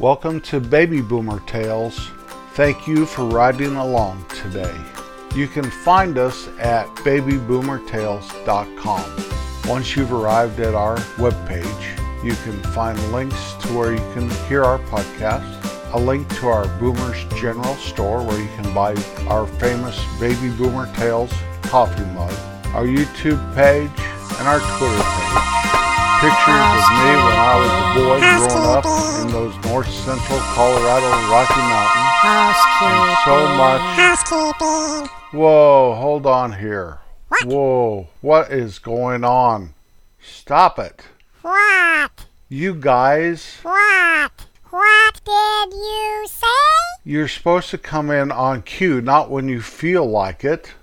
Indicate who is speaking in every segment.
Speaker 1: Welcome to Baby Boomer Tales. Thank you for riding along today. You can find us at babyboomertales.com. Once you've arrived at our webpage, you can find links to where you can hear our podcast, a link to our Boomers General Store where you can buy our famous Baby Boomer Tales coffee mug, our YouTube page, and our Twitter page pictures of me when I was a boy growing up in those north central Colorado Rocky Mountains. And so much.
Speaker 2: Housekeeping.
Speaker 1: Whoa, hold on here.
Speaker 2: What?
Speaker 1: Whoa, what is going on? Stop it.
Speaker 2: What?
Speaker 1: You guys,
Speaker 2: What? What did you say?
Speaker 1: you're supposed to come in on cue, not when you feel like it.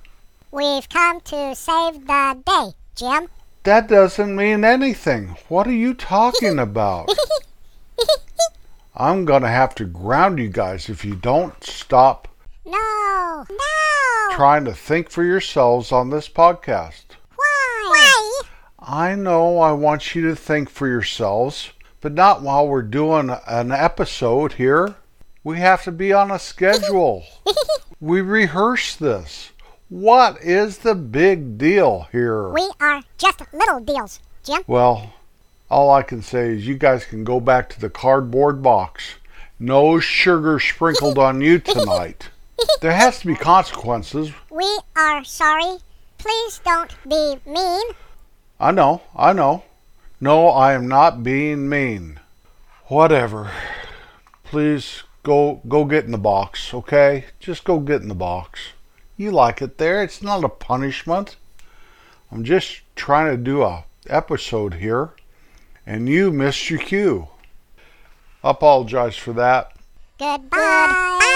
Speaker 2: We've come to save the day, Jim.
Speaker 1: That doesn't mean anything. What are you talking about? I'm gonna have to ground you guys if you don't stop
Speaker 2: No. No.
Speaker 1: trying to think for yourselves on this podcast.
Speaker 2: Why? Why?
Speaker 1: I know I want you to think for yourselves, but not while we're doing an episode here. We have to be on a schedule. we rehearse this. What is the big deal here?
Speaker 2: We are just little deals, Jim.
Speaker 1: Well, all I can say is you guys can go back to the cardboard box. No sugar sprinkled on you tonight. There has to be consequences.
Speaker 2: We are sorry. Please don't be mean.
Speaker 1: I know, I know. No, I am not being mean. Whatever. Please go go get in the box, okay? Just go get in the box. You like it there. It's not a punishment. I'm just trying to do a episode here and you missed your cue. I apologize for that.
Speaker 2: Goodbye.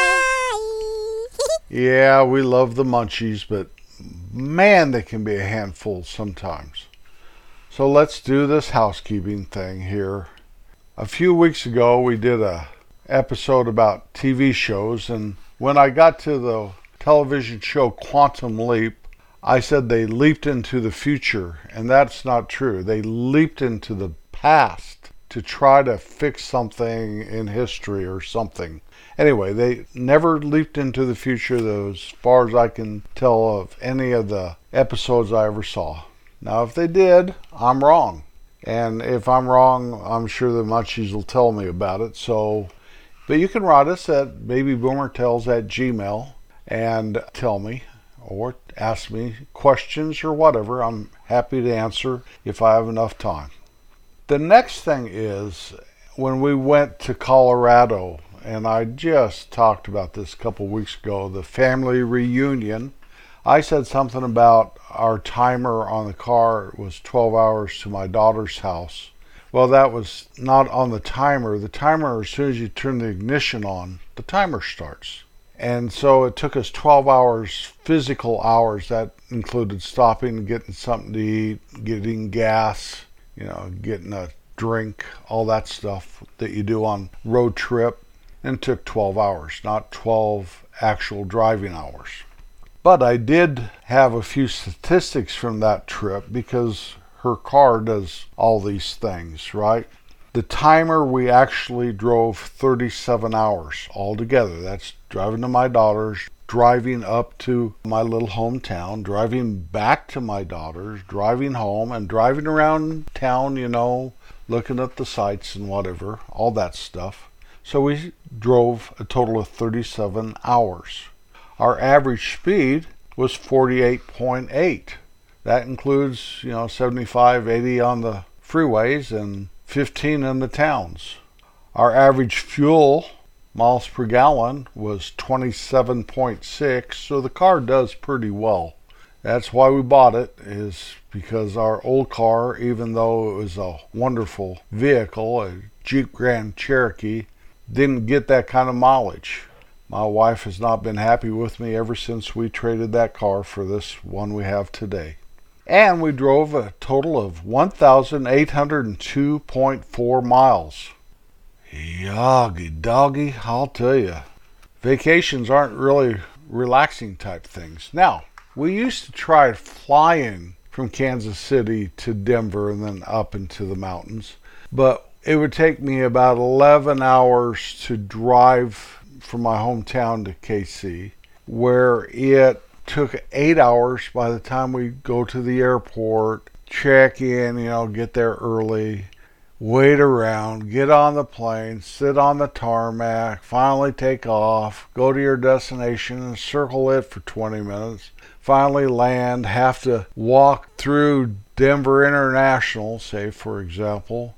Speaker 1: Yeah, we love the munchies, but man, they can be a handful sometimes. So let's do this housekeeping thing here. A few weeks ago, we did a episode about TV shows, and when I got to the television show Quantum Leap, I said they leaped into the future, and that's not true. They leaped into the past to try to fix something in history or something. Anyway, they never leaped into the future, though, as far as I can tell, of any of the episodes I ever saw. Now, if they did, I'm wrong. And if I'm wrong, I'm sure the munchies will tell me about it. So, but you can write us at babyboomertales at gmail and tell me or ask me questions or whatever. I'm happy to answer if I have enough time. The next thing is when we went to Colorado, and I just talked about this a couple weeks ago, the family reunion. I said something about our timer on the car was 12 hours to my daughter's house. Well, that was not on the timer. The timer, as soon as you turn the ignition on, the timer starts. And so it took us 12 hours, physical hours. That included stopping getting something to eat, getting gas, you know, getting a drink, all that stuff that you do on road trip. And it took 12 hours, not 12 actual driving hours. But I did have a few statistics from that trip because her car does all these things, right? The timer, we actually drove 37 hours altogether. That's driving to my daughter's, driving up to my little hometown, driving back to my daughter's, driving home, and driving around town, you know, looking at the sights and whatever, all that stuff. So we drove a total of 37 hours. Our average speed was 48.8. That includes, you know, 75, 80 on the freeways and 15 in the towns. Our average fuel miles per gallon was 27.6, so the car does pretty well. That's why we bought it is because our old car, even though it was a wonderful vehicle, a Jeep Grand Cherokee, didn't get that kind of mileage. My wife has not been happy with me ever since we traded that car for this one we have today. And we drove a total of 1,802.4 miles. Yoggy doggy, I'll tell you. Vacations aren't really relaxing type things. Now, we used to try flying from Kansas City to Denver and then up into the mountains, but it would take me about 11 hours to drive from my hometown to KC, where it took eight hours by the time we go to the airport, check in, you know, get there early, wait around, get on the plane, sit on the tarmac, finally take off, go to your destination and circle it for 20 minutes, finally land, have to walk through Denver International, say for example,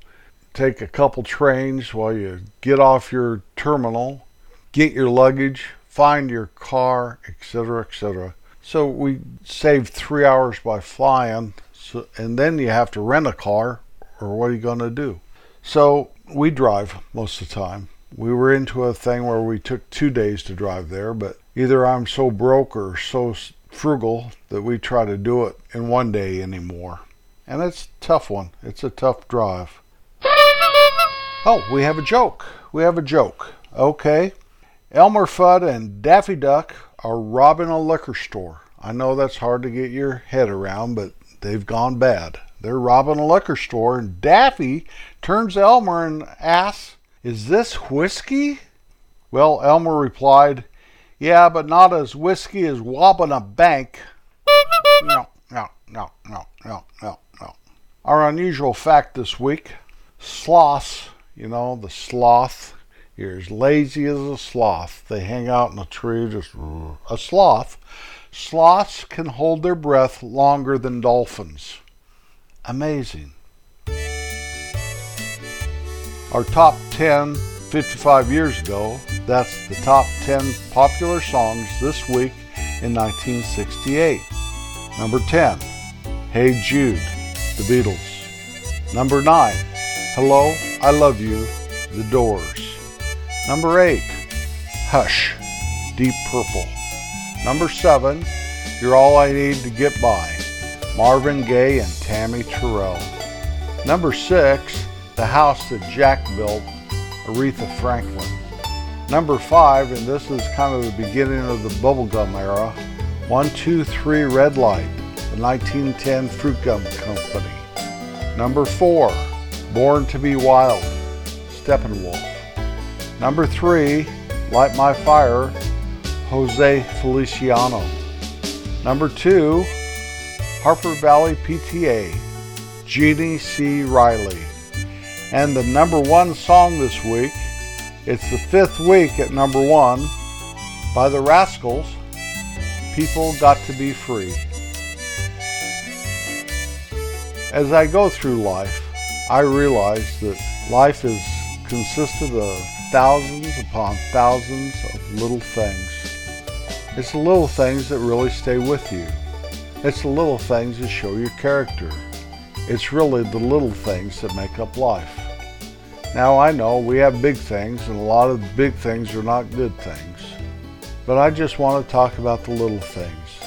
Speaker 1: take a couple trains while you get off your terminal, get your luggage, find your car, etc., etc. So we saved three hours by flying, so, and then you have to rent a car or what are you going to do? So we drive most of the time. We were into a thing where we took two days to drive there, but either I'm so broke or so frugal that we try to do it in one day anymore. And it's a tough one. It's a tough drive. Oh, we have a joke. We have a joke. Okay. Elmer Fudd and Daffy Duck are robbing a liquor store. I know that's hard to get your head around, but they've gone bad. They're robbing a liquor store, and Daffy turns to Elmer and asks, Is this whiskey? Well, Elmer replied, Yeah, but not as whiskey as robbing a bank. No, no, no, no, no, no, no. Our unusual fact this week sloths, you know, the sloth, you're as lazy as a sloth. They hang out in a tree, just a sloth. Sloths can hold their breath longer than dolphins. Amazing. Our top 10 55 years ago, that's the top 10 popular songs this week in 1968. Number 10, Hey Jude, The Beatles. Number 9, Hello, I Love You, The Doors. Number 8, Hush, Deep Purple. Number 7, You're All I Need to Get By, Marvin Gaye and Tammi Terrell. Number 6, The House That Jack Built, Aretha Franklin. Number 5, and this is kind of the beginning of the bubblegum era, 123 Red Light, the 1910 Fruit Gum Company. Number 4, Born to Be Wild, Steppenwolf. Number 3, Light My Fire, Jose Feliciano. Number 2, Harper Valley PTA, Jeannie C. Riley. And the number one song this week, it's the fifth week at number one by the Rascals, People Got to Be Free. As I go through life, I realize that life is consisted of thousands upon thousands of little things. It's the little things that really stay with you. It's the little things that show your character. It's really the little things that make up life. Now I know we have big things and a lot of big things are not good things. But I just want to talk about the little things.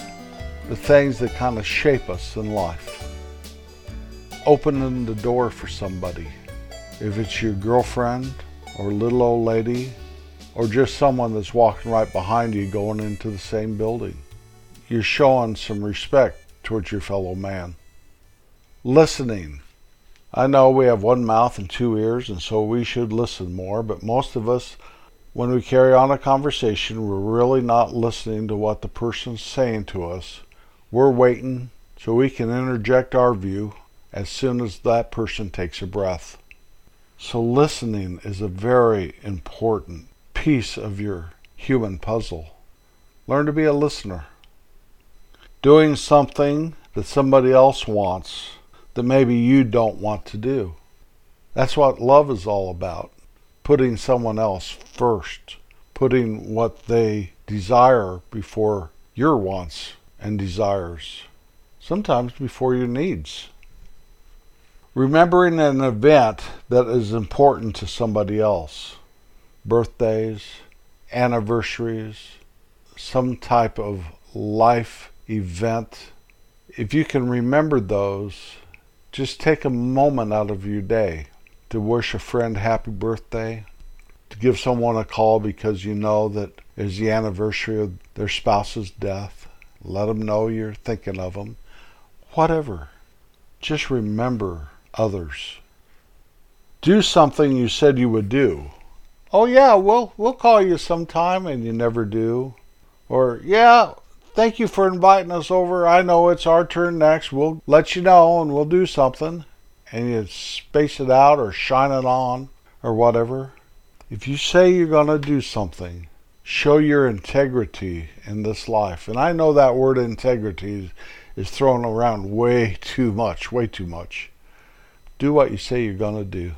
Speaker 1: The things that kind of shape us in life. Opening the door for somebody. If it's your girlfriend or little old lady or just someone that's walking right behind you going into the same building. You're showing some respect towards your fellow man. Listening. I know we have one mouth and two ears, and so we should listen more, but most of us, when we carry on a conversation, we're really not listening to what the person's saying to us. We're waiting so we can interject our view as soon as that person takes a breath. So, listening is a very important piece of your human puzzle. Learn to be a listener. Doing something that somebody else wants that maybe you don't want to do. That's what love is all about. Putting someone else first, putting what they desire before your wants and desires, sometimes before your needs. Remembering an event that is important to somebody else birthdays, anniversaries, some type of life event. If you can remember those, just take a moment out of your day to wish a friend happy birthday, to give someone a call because you know that is the anniversary of their spouse's death. Let them know you're thinking of them. Whatever. Just remember others. Do something you said you would do. Oh yeah, we'll we'll call you sometime and you never do. Or yeah, thank you for inviting us over. I know it's our turn next. We'll let you know and we'll do something. And you space it out or shine it on or whatever. If you say you're going to do something, show your integrity in this life. And I know that word integrity is, is thrown around way too much, way too much. Do what you say you're going to do.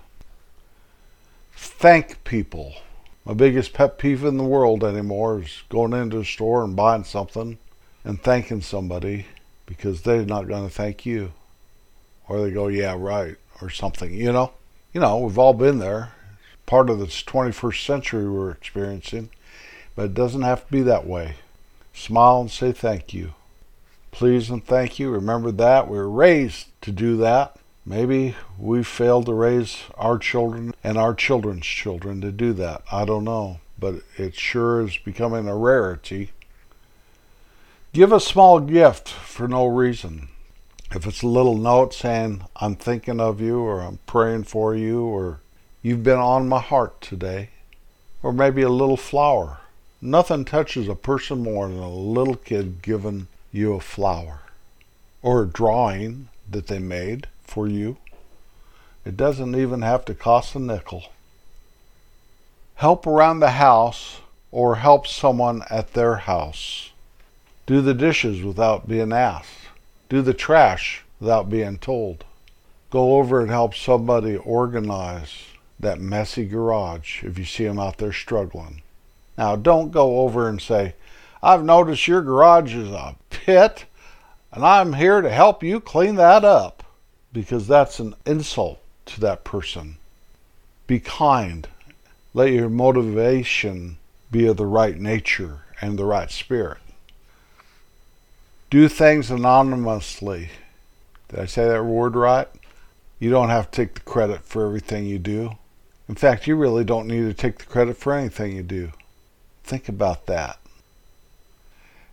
Speaker 1: Thank people. My biggest pet peeve in the world anymore is going into a store and buying something and thanking somebody because they're not going to thank you. Or they go, yeah, right, or something, you know? You know, we've all been there. Part of this 21st century we're experiencing, but it doesn't have to be that way. Smile and say thank you. Please and thank you. Remember that. We were raised to do that. Maybe we failed to raise our children and our children's children to do that. I don't know. But it sure is becoming a rarity. Give a small gift for no reason. If it's a little note saying, I'm thinking of you, or I'm praying for you, or you've been on my heart today, or maybe a little flower. Nothing touches a person more than a little kid giving you a flower, or a drawing that they made for you. It doesn't even have to cost a nickel. Help around the house or help someone at their house. Do the dishes without being asked. Do the trash without being told. Go over and help somebody organize that messy garage if you see them out there struggling. Now, don't go over and say, I've noticed your garage is a pit, and I'm here to help you clean that up because that's an insult to that person. Be kind. Let your motivation be of the right nature and the right spirit. Do things anonymously. Did I say that word right? You don't have to take the credit for everything you do. In fact, you really don't need to take the credit for anything you do. Think about that.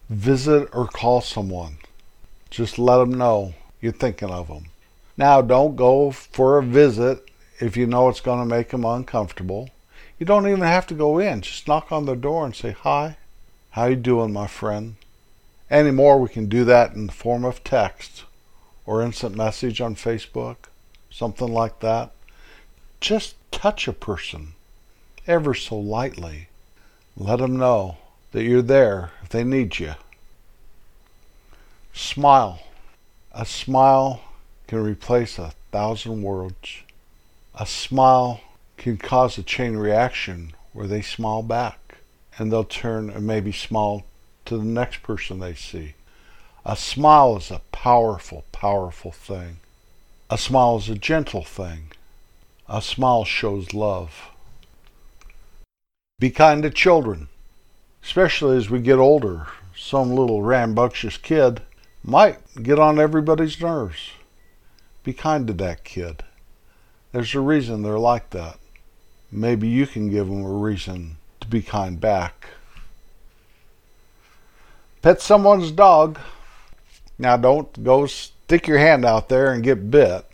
Speaker 1: Visit or call someone. Just let them know you're thinking of them. Now, don't go for a visit if you know it's going to make them uncomfortable. You don't even have to go in. Just knock on the door and say, "Hi, how you doing, my friend?" Anymore, we can do that in the form of text or instant message on Facebook, something like that. Just touch a person ever so lightly. Let them know that you're there if they need you. Smile. A smile can replace a thousand words. A smile can cause a chain reaction where they smile back and they'll turn and maybe smile to the next person they see. A smile is a powerful, powerful thing. A smile is a gentle thing. A smile shows love. Be kind to children, especially as we get older. Some little rambunctious kid might get on everybody's nerves. Be kind to that kid. There's a reason they're like that. Maybe you can give them a reason to be kind back. Pet someone's dog. Now don't go stick your hand out there and get bit.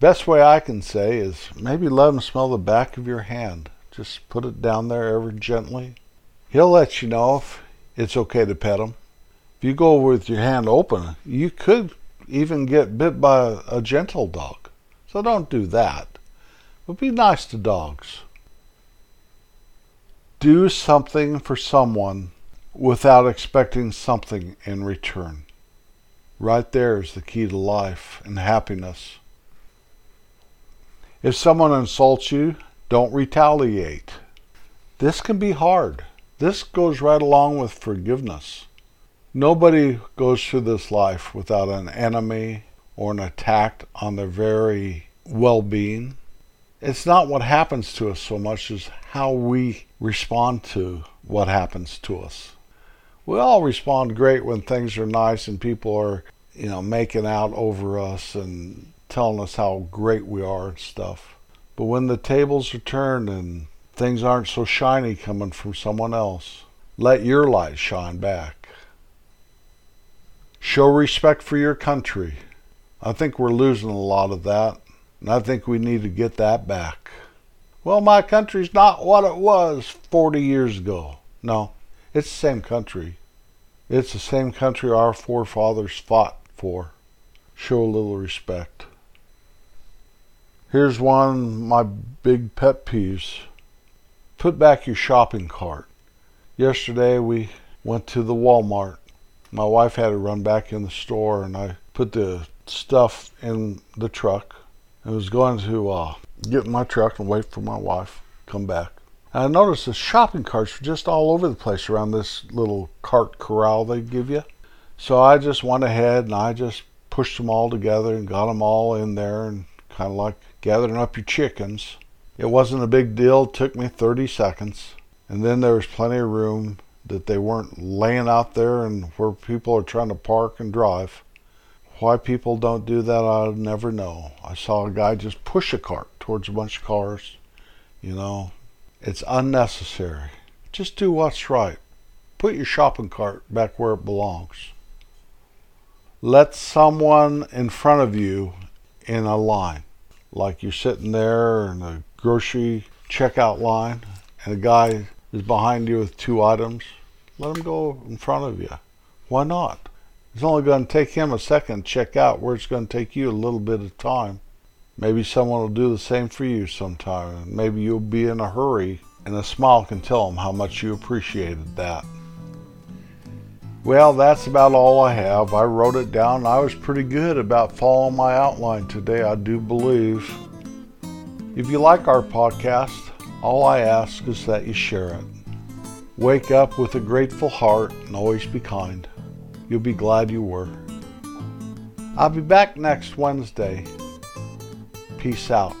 Speaker 1: Best way I can say is maybe let him smell the back of your hand. Just put it down there ever gently. He'll let you know if it's okay to pet him. If you go with your hand open, you could even get bit by a gentle dog. So don't do that. But be nice to dogs. Do something for someone without expecting something in return. Right there is the key to life and happiness. If someone insults you, don't retaliate. This can be hard. This goes right along with forgiveness. Nobody goes through this life without an enemy or an attack on their very well being. It's not what happens to us so much as how we respond to what happens to us. We all respond great when things are nice and people are, you know, making out over us and telling us how great we are and stuff. But when the tables are turned and things aren't so shiny coming from someone else, let your light shine back. Show respect for your country. I think we're losing a lot of that And I think we need to get that back. Well, my country's not what it was 40 years ago. No, it's the same country. It's the same country our forefathers fought for. Show a little respect. Here's one my big pet peeves. Put back your shopping cart. Yesterday we went to the Walmart. My wife had to run back in the store and I put the stuff in the truck. I was going to uh, get in my truck and wait for my wife come back. And I noticed the shopping carts were just all over the place around this little cart corral they give you. So I just went ahead and I just pushed them all together and got them all in there and kind of like gathering up your chickens. It wasn't a big deal. It took me 30 seconds. And then there was plenty of room that they weren't laying out there and where people are trying to park and drive. Why people don't do that, I'll never know. I saw a guy just push a cart towards a bunch of cars. You know, it's unnecessary. Just do what's right. Put your shopping cart back where it belongs. Let someone in front of you in a line, like you're sitting there in a grocery checkout line, and a guy is behind you with two items. Let him go in front of you. Why not? It's only going to take him a second to check out where it's going to take you a little bit of time. Maybe someone will do the same for you sometime. Maybe you'll be in a hurry and a smile can tell them how much you appreciated that. Well, that's about all I have. I wrote it down. I was pretty good about following my outline today, I do believe. If you like our podcast, all I ask is that you share it. Wake up with a grateful heart and always be kind. You'll be glad you were. I'll be back next Wednesday. Peace out.